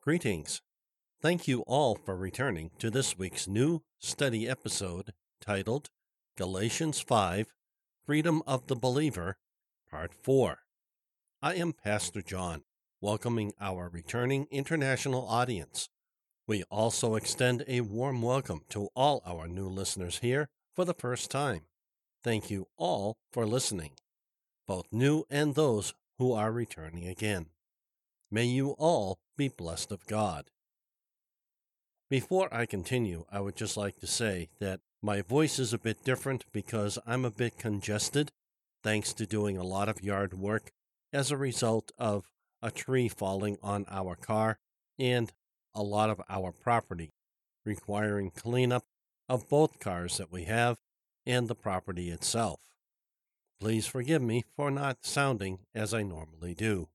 Greetings. Thank you all for returning to this week's new study episode titled Galatians 5 Freedom of the Believer, Part 4. I am Pastor John, welcoming our returning international audience. We also extend a warm welcome to all our new listeners here for the first time. Thank you all for listening, both new and those who are returning again. May you all be blessed of God. Before I continue, I would just like to say that my voice is a bit different because I'm a bit congested thanks to doing a lot of yard work as a result of a tree falling on our car and a lot of our property, requiring cleanup of both cars that we have and the property itself. Please forgive me for not sounding as I normally do.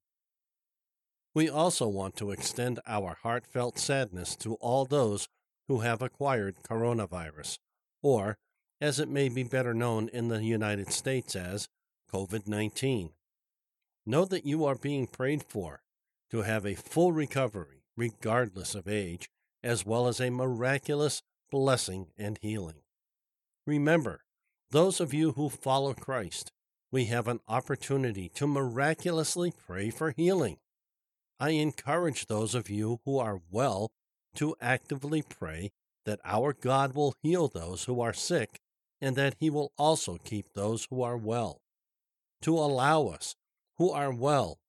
We also want to extend our heartfelt sadness to all those who have acquired coronavirus, or, as it may be better known in the United States as COVID 19. Know that you are being prayed for to have a full recovery, regardless of age, as well as a miraculous blessing and healing. Remember, those of you who follow Christ, we have an opportunity to miraculously pray for healing. I encourage those of you who are well to actively pray that our God will heal those who are sick and that he will also keep those who are well. To allow us, who are well,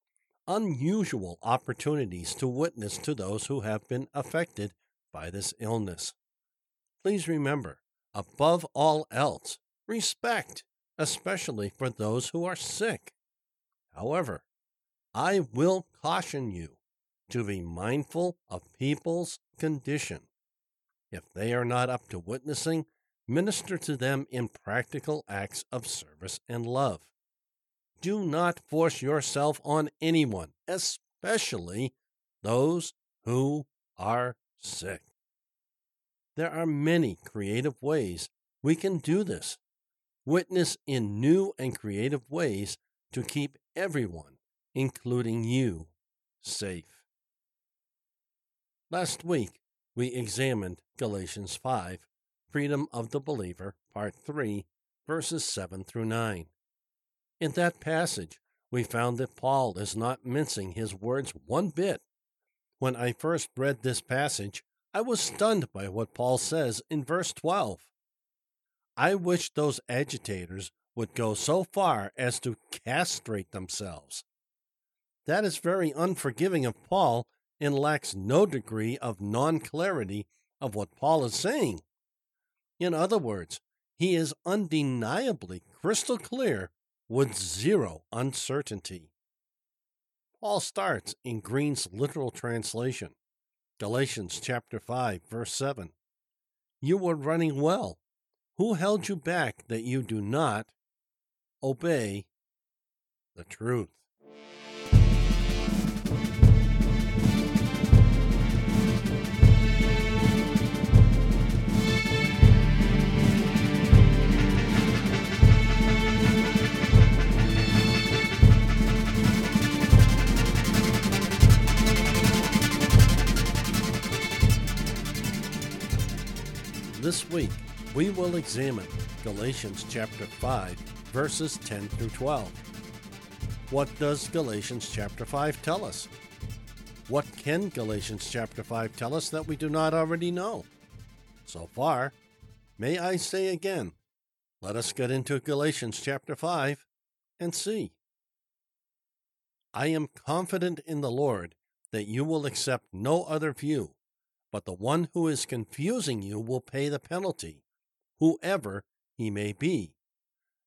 unusual opportunities to witness to those who have been affected by this illness. Please remember, above all else, respect, especially for those who are sick. However, I will caution you to be mindful of people's condition. If they are not up to witnessing, minister to them in practical acts of service and love. Do not force yourself on anyone, especially those who are sick. There are many creative ways we can do this. Witness in new and creative ways to keep everyone including you, safe. Last week, we examined Galatians 5, Freedom of the Believer, Part 3, verses 7 through 9. In that passage, we found that Paul is not mincing his words one bit. When I first read this passage, I was stunned by what Paul says in verse 12. I wish those agitators would go so far as to castrate themselves. That is very unforgiving of Paul and lacks no degree of non clarity of what Paul is saying. In other words, he is undeniably crystal clear with zero uncertainty. Paul starts in Green's literal translation, Galatians chapter 5 verse 7. You were running well. Who held you back that you do not obey the truth? This week, we will examine Galatians chapter 5, verses 10 through 12. What does Galatians chapter 5 tell us? What can Galatians chapter 5 tell us that we do not already know? So far, may I say again, let us get into Galatians chapter 5 and see. I am confident in the Lord that you will accept no other view but the one who is confusing you will pay the penalty, whoever he may be.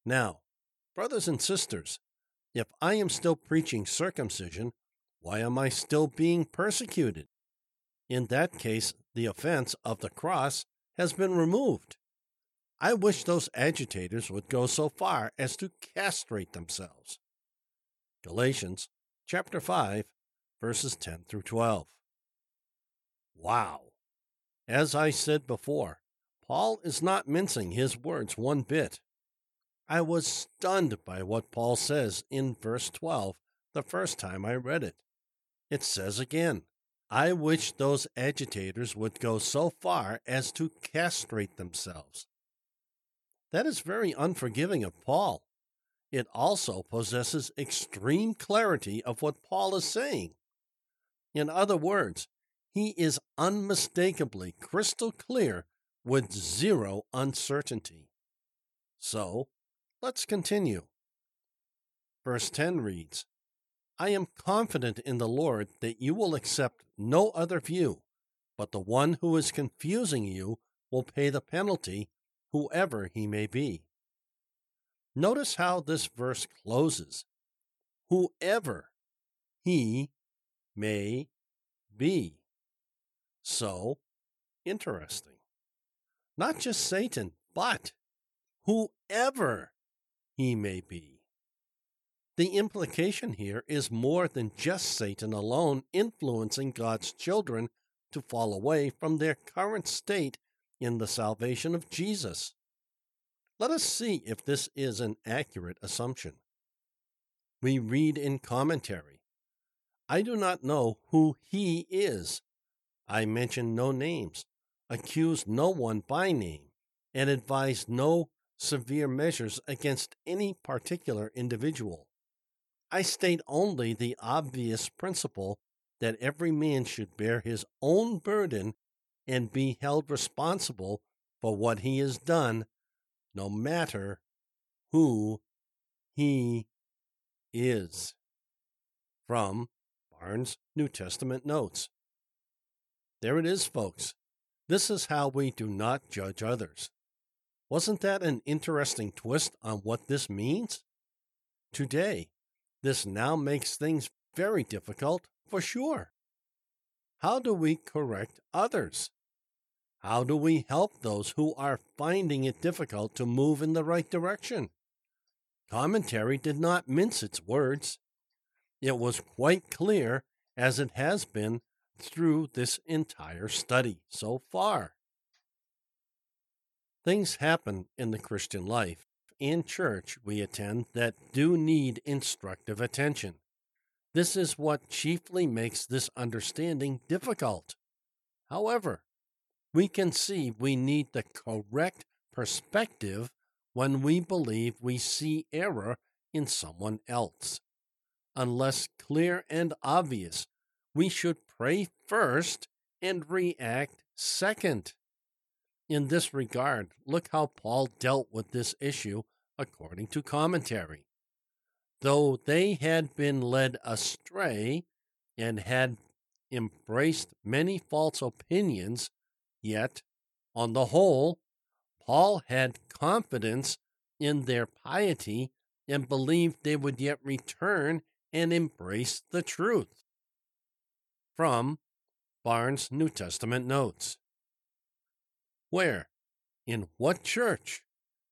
Now, brothers and sisters, if I am still preaching circumcision, why am I still being persecuted? In that case, the offense of the cross has been removed. I wish those agitators would go so far as to castrate themselves. Galatians chapter 5 verses 10 through 12. Wow. As I said before, Paul is not mincing his words one bit. I was stunned by what Paul says in verse 12 the first time I read it. It says again, I wish those agitators would go so far as to castrate themselves. That is very unforgiving of Paul. It also possesses extreme clarity of what Paul is saying. In other words, he is unmistakably crystal clear with zero uncertainty. So, let's continue. Verse 10 reads I am confident in the Lord that you will accept no other view, but the one who is confusing you will pay the penalty, whoever he may be. Notice how this verse closes. Whoever he may be. So interesting. Not just Satan, but whoever he may be. The implication here is more than just Satan alone influencing God's children to fall away from their current state in the salvation of Jesus. Let us see if this is an accurate assumption. We read in commentary I do not know who he is. I mention no names, accuse no one by name, and advise no severe measures against any particular individual. I state only the obvious principle that every man should bear his own burden and be held responsible for what he has done, no matter who he is. From Barnes' New Testament Notes. There it is, folks. This is how we do not judge others. Wasn't that an interesting twist on what this means? Today, this now makes things very difficult for sure. How do we correct others? How do we help those who are finding it difficult to move in the right direction? Commentary did not mince its words. It was quite clear, as it has been through this entire study so far. Things happen in the Christian life and church we attend that do need instructive attention. This is what chiefly makes this understanding difficult. However, we can see we need the correct perspective when we believe we see error in someone else. Unless clear and obvious, we should pray first and react second. In this regard, look how Paul dealt with this issue according to commentary. Though they had been led astray and had embraced many false opinions, yet, on the whole, Paul had confidence in their piety and believed they would yet return and embrace the truth. From Barnes' New Testament Notes. Where? In what church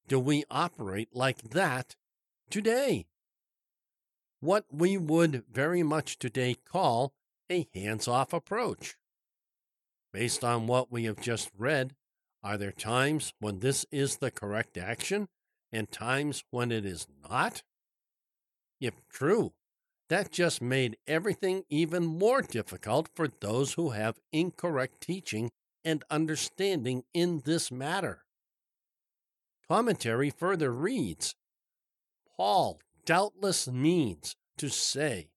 do we operate like that today? What we would very much today call a hands off approach. Based on what we have just read, are there times when this is the correct action and times when it is not? If true, that just made everything even more difficult for those who have incorrect teaching and understanding in this matter. Commentary further reads Paul doubtless means to say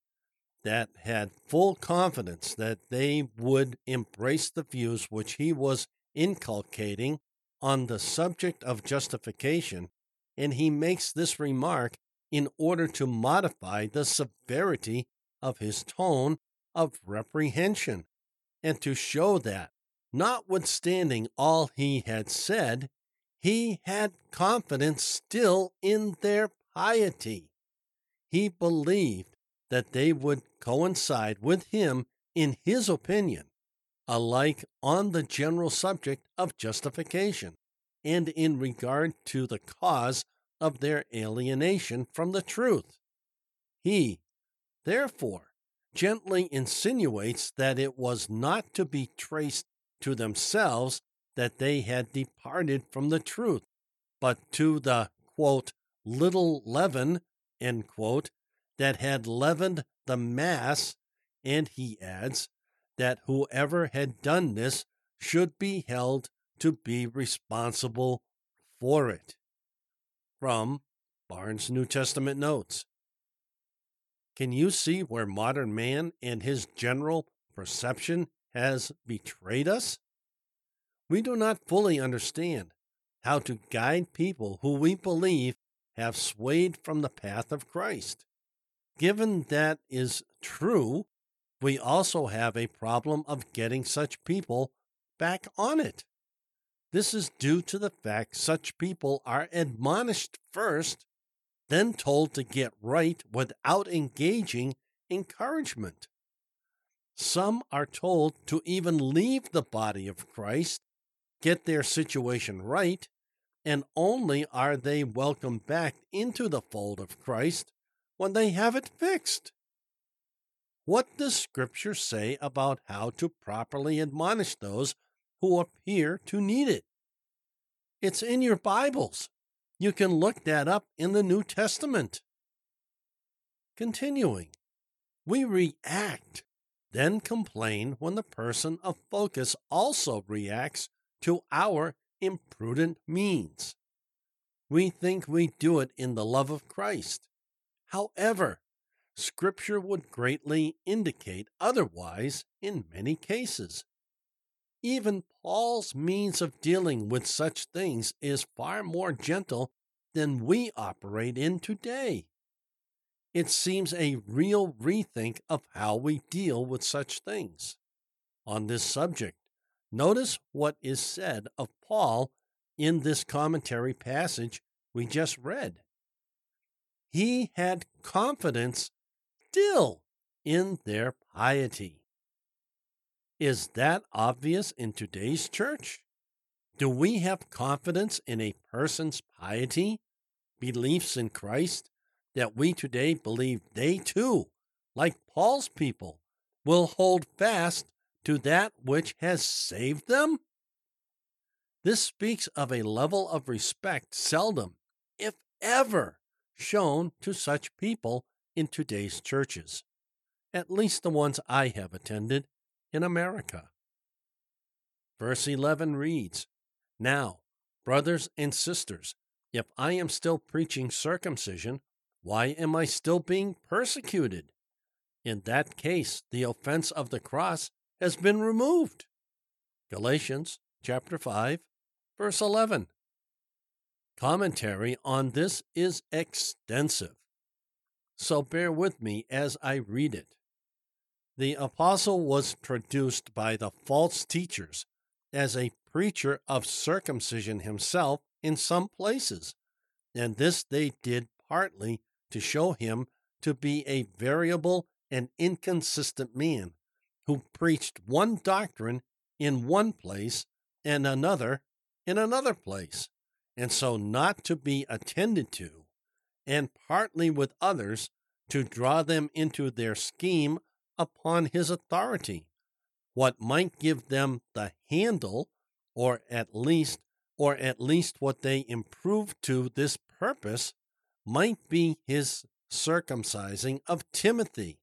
that had full confidence that they would embrace the views which he was inculcating on the subject of justification, and he makes this remark in order to modify the severity of his tone of reprehension, and to show that Notwithstanding all he had said, he had confidence still in their piety. He believed that they would coincide with him in his opinion, alike on the general subject of justification and in regard to the cause of their alienation from the truth. He, therefore, gently insinuates that it was not to be traced to themselves that they had departed from the truth, but to the quote, little leaven quote, that had leavened the mass, and he adds, that whoever had done this should be held to be responsible for it. From Barnes' New Testament Notes. Can you see where modern man and his general perception has betrayed us? We do not fully understand how to guide people who we believe have swayed from the path of Christ. Given that is true, we also have a problem of getting such people back on it. This is due to the fact such people are admonished first, then told to get right without engaging encouragement. Some are told to even leave the body of Christ, get their situation right, and only are they welcomed back into the fold of Christ when they have it fixed. What does Scripture say about how to properly admonish those who appear to need it? It's in your Bibles. You can look that up in the New Testament. Continuing, we react, then complain when the person of focus also reacts to our imprudent means. We think we do it in the love of Christ. However, Scripture would greatly indicate otherwise in many cases. Even Paul's means of dealing with such things is far more gentle than we operate in today. It seems a real rethink of how we deal with such things. On this subject, notice what is said of Paul in this commentary passage we just read. He had confidence still in their piety. Is that obvious in today's church? Do we have confidence in a person's piety, beliefs in Christ, that we today believe they too, like Paul's people, will hold fast to that which has saved them? This speaks of a level of respect seldom, if ever, shown to such people in today's churches, at least the ones I have attended in America. Verse 11 reads Now, brothers and sisters, if I am still preaching circumcision, why am I still being persecuted? In that case, the offense of the cross has been removed. Galatians chapter 5, verse 11. Commentary on this is extensive, so bear with me as I read it. The apostle was traduced by the false teachers as a preacher of circumcision himself in some places, and this they did partly to show him to be a variable and inconsistent man who preached one doctrine in one place and another in another place, and so not to be attended to, and partly with others to draw them into their scheme upon his authority. What might give them the handle, or at least, or at least what they improved to this purpose, might be his circumcising of Timothy.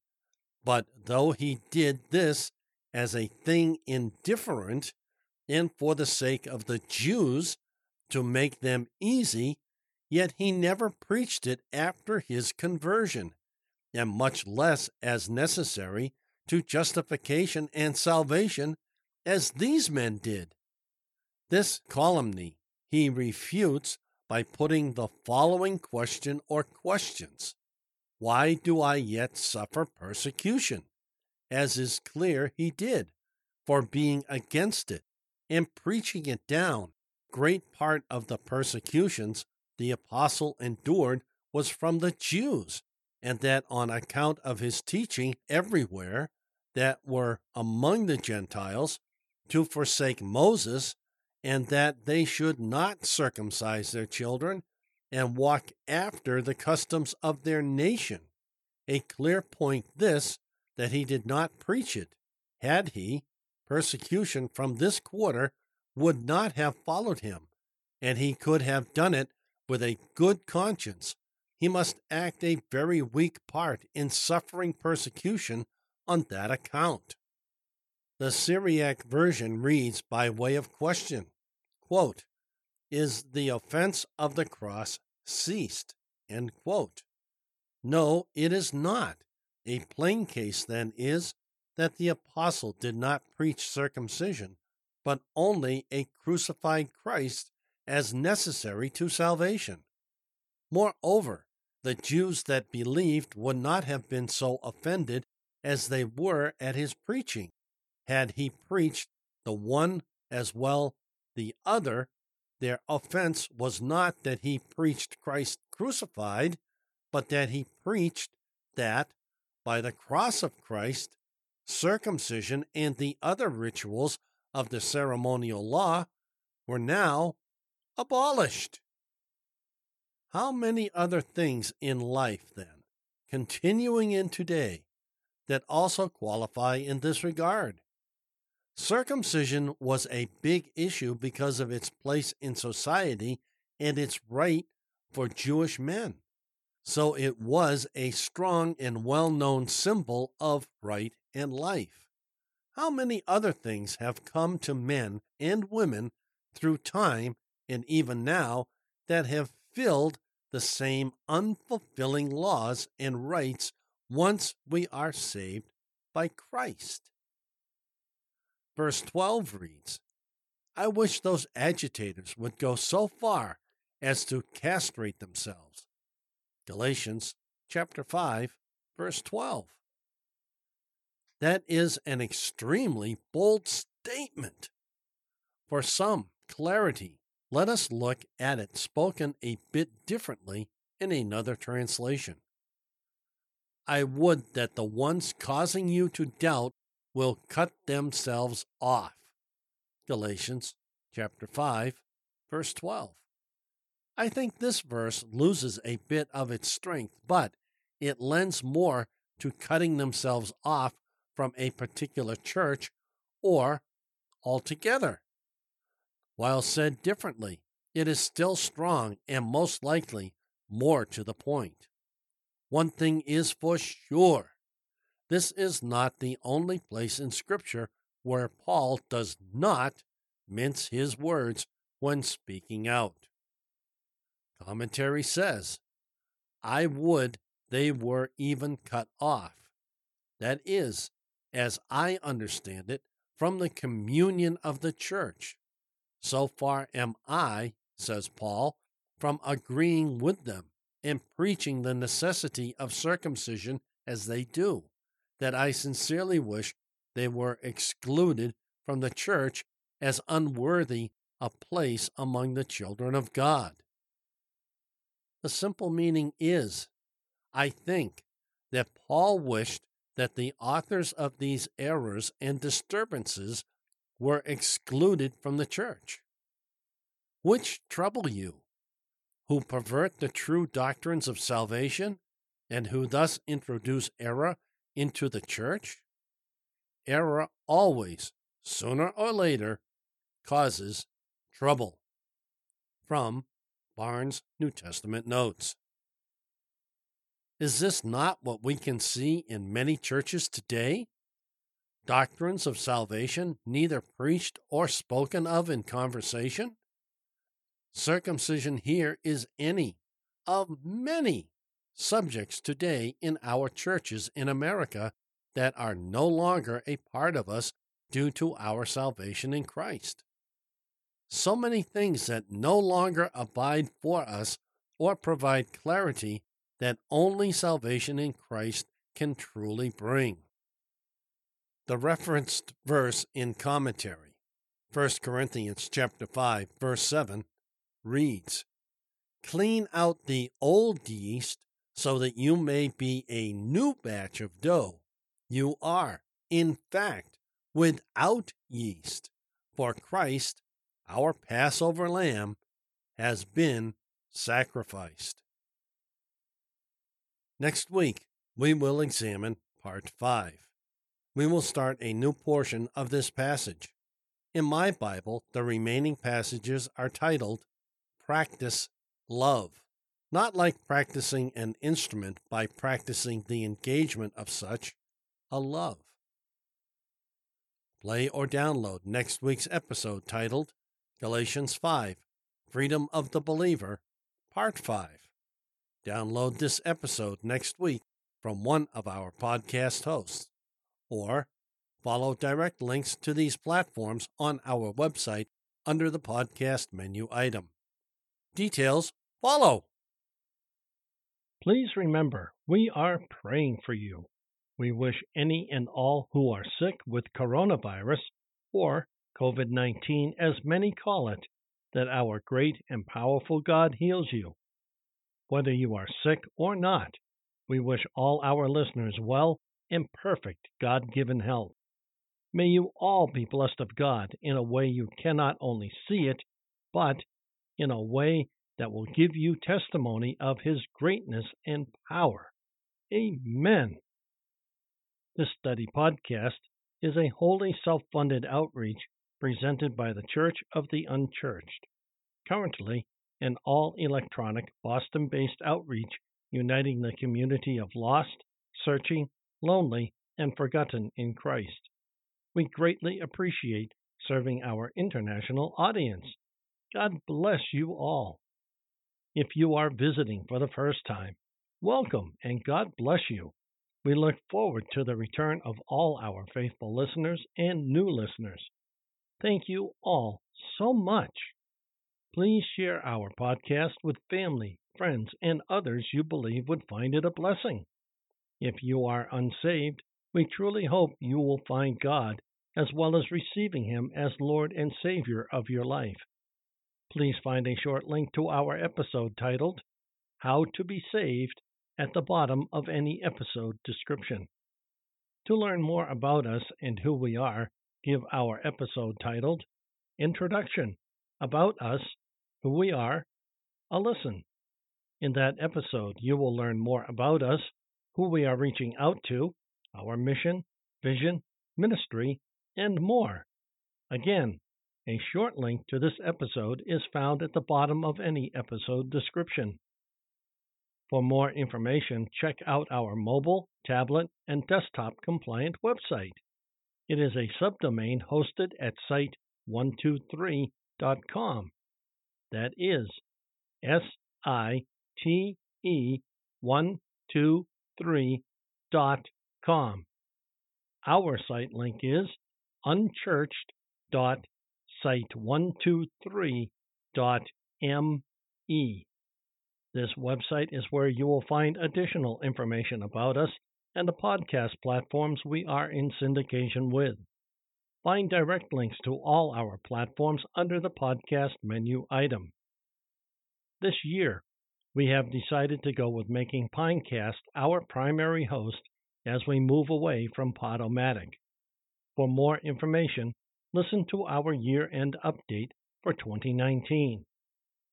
But though he did this as a thing indifferent, and for the sake of the Jews, to make them easy, yet he never preached it after his conversion and much less as necessary to justification and salvation as these men did. This calumny he refutes by putting the following question or questions Why do I yet suffer persecution? As is clear, he did, for being against it and preaching it down. Great part of the persecutions the apostle endured was from the Jews, and that on account of his teaching everywhere that were among the Gentiles to forsake Moses, and that they should not circumcise their children and walk after the customs of their nation. A clear point this, that he did not preach it. Had he, persecution from this quarter would not have followed him, and he could have done it with a good conscience he must act a very weak part in suffering persecution on that account. The Syriac version reads by way of question quote, Is the offense of the cross ceased? No, it is not. A plain case, then, is that the apostle did not preach circumcision, but only a crucified Christ as necessary to salvation. Moreover, the Jews that believed would not have been so offended as they were at his preaching, had he preached the one as well the other. Their offense was not that he preached Christ crucified, but that he preached that by the cross of Christ, circumcision and the other rituals of the ceremonial law were now abolished. How many other things in life, then, continuing in today, that also qualify in this regard? Circumcision was a big issue because of its place in society and its rite for Jewish men. So it was a strong and well known symbol of rite and life. How many other things have come to men and women through time and even now that have filled the same unfulfilling laws and rites once we are saved by Christ? Verse 12 reads I wish those agitators would go so far as to castrate themselves Galatians chapter 5 verse 12. That is an extremely bold statement. For some clarity, let us look at it spoken a bit differently in another translation. I would that the ones causing you to doubt will cut themselves off. Galatians chapter 5 verse 12. I think this verse loses a bit of its strength, but it lends more to cutting themselves off from a particular church or altogether. While said differently, it is still strong and most likely more to the point. One thing is for sure this is not the only place in Scripture where Paul does not mince his words when speaking out. Commentary says, I would they were even cut off. That is, as I understand it, from the communion of the church. So far am I, says Paul, from agreeing with them and preaching the necessity of circumcision as they do, that I sincerely wish they were excluded from the church as unworthy a place among the children of God. The simple meaning is I think that Paul wished that the authors of these errors and disturbances were excluded from the church. Which trouble you, who pervert the true doctrines of salvation and who thus introduce error into the church? Error always, sooner or later, causes trouble. From Barnes' New Testament Notes. Is this not what we can see in many churches today? Doctrines of salvation neither preached or spoken of in conversation? Circumcision here is any of many subjects today in our churches in America that are no longer a part of us due to our salvation in Christ so many things that no longer abide for us or provide clarity that only salvation in Christ can truly bring. The referenced verse in commentary, 1 Corinthians chapter 5 verse 7 reads, "Clean out the old yeast so that you may be a new batch of dough. You are, in fact, without yeast, for Christ our Passover lamb, has been sacrificed. Next week, we will examine part 5. We will start a new portion of this passage. In my Bible, the remaining passages are titled Practice Love, not like practicing an instrument by practicing the engagement of such a love. play or download next week's episode titled Galatians 5 Freedom of the Believer, Part 5. Download this episode next week from one of our podcast hosts, or follow direct links to these platforms on our website under the podcast menu item. Details follow. Please remember, we are praying for you. We wish any and all who are sick with coronavirus or COVID 19, as many call it, that our great and powerful God heals you. Whether you are sick or not, we wish all our listeners well and perfect God given health. May you all be blessed of God in a way you cannot only see it, but in a way that will give you testimony of His greatness and power. Amen. This study podcast is a wholly self funded outreach presented by the Church of the Unchurched. Currently, an all electronic Boston based outreach uniting the community of lost, searching, lonely, and forgotten in Christ. We greatly appreciate serving our international audience. God bless you all. If you are visiting for the first time, welcome and God bless you. We look forward to the return of all our faithful listeners and new listeners. Thank you all so much. Please share our podcast with family, friends, and others you believe would find it a blessing. If you are unsaved, we truly hope you will find God as well as receiving Him as Lord and Savior of your life. Please find a short link to our episode titled How to Be Saved at the bottom of any episode description. To learn more about us and who we are, give our episode titled Introduction About Us, Who We Are, a listen. In that episode, you will learn more about us, who we are reaching out to, our mission, vision, ministry, and more. Again, a short link to this episode is found at the bottom of any episode description. For more information, check out our mobile, tablet, and desktop compliant website. It is a subdomain hosted at site123.com. That is S I T E 123.com. Our site link is unchurched.site123.me. This website is where you will find additional information about us and the podcast platforms we are in syndication with. Find direct links to all our platforms under the podcast menu item. This year, we have decided to go with making Pinecast our primary host as we move away from Podomatic. For more information, listen to our year end update for 2019.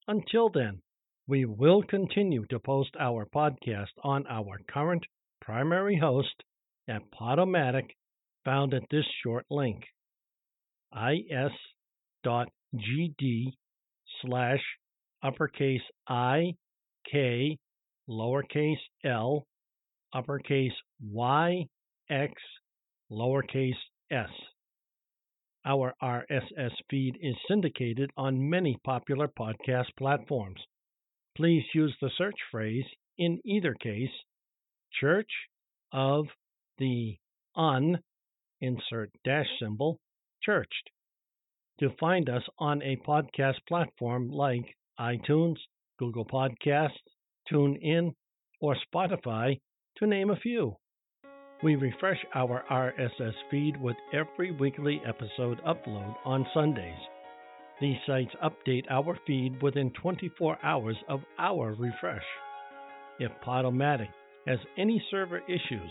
Until then, we will continue to post our podcast on our current primary host at Podomatic, found at this short link is.gd slash uppercase I K lowercase l uppercase y x lowercase s. Our RSS feed is syndicated on many popular podcast platforms. Please use the search phrase in either case Church of the Un, insert dash symbol, churched, to find us on a podcast platform like iTunes, Google Podcasts, TuneIn, or Spotify, to name a few. We refresh our RSS feed with every weekly episode upload on Sundays. These sites update our feed within 24 hours of our refresh. If Podomatic has any server issues,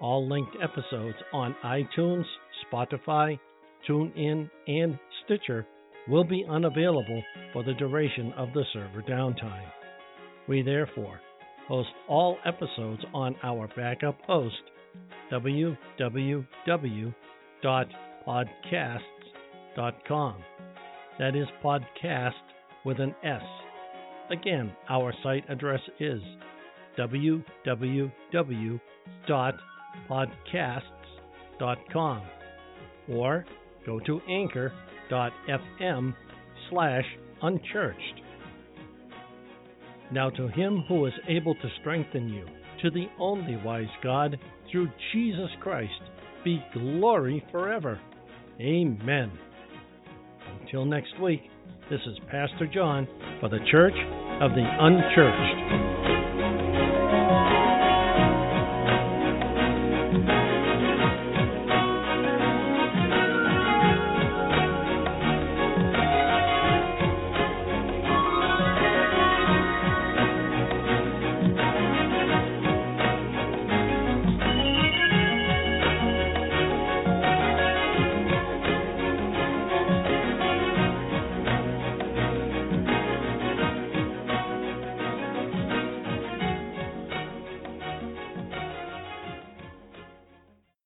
all linked episodes on iTunes, Spotify, TuneIn, and Stitcher will be unavailable for the duration of the server downtime. We therefore host all episodes on our backup host, www.podcasts.com. That is podcast with an S. Again, our site address is www.podcasts.com. or go to anchor.fm slash unchurched. Now to him who is able to strengthen you, to the only wise God, through Jesus Christ, be glory forever. Amen. Until next week, this is Pastor John for the Church of the Unchurched.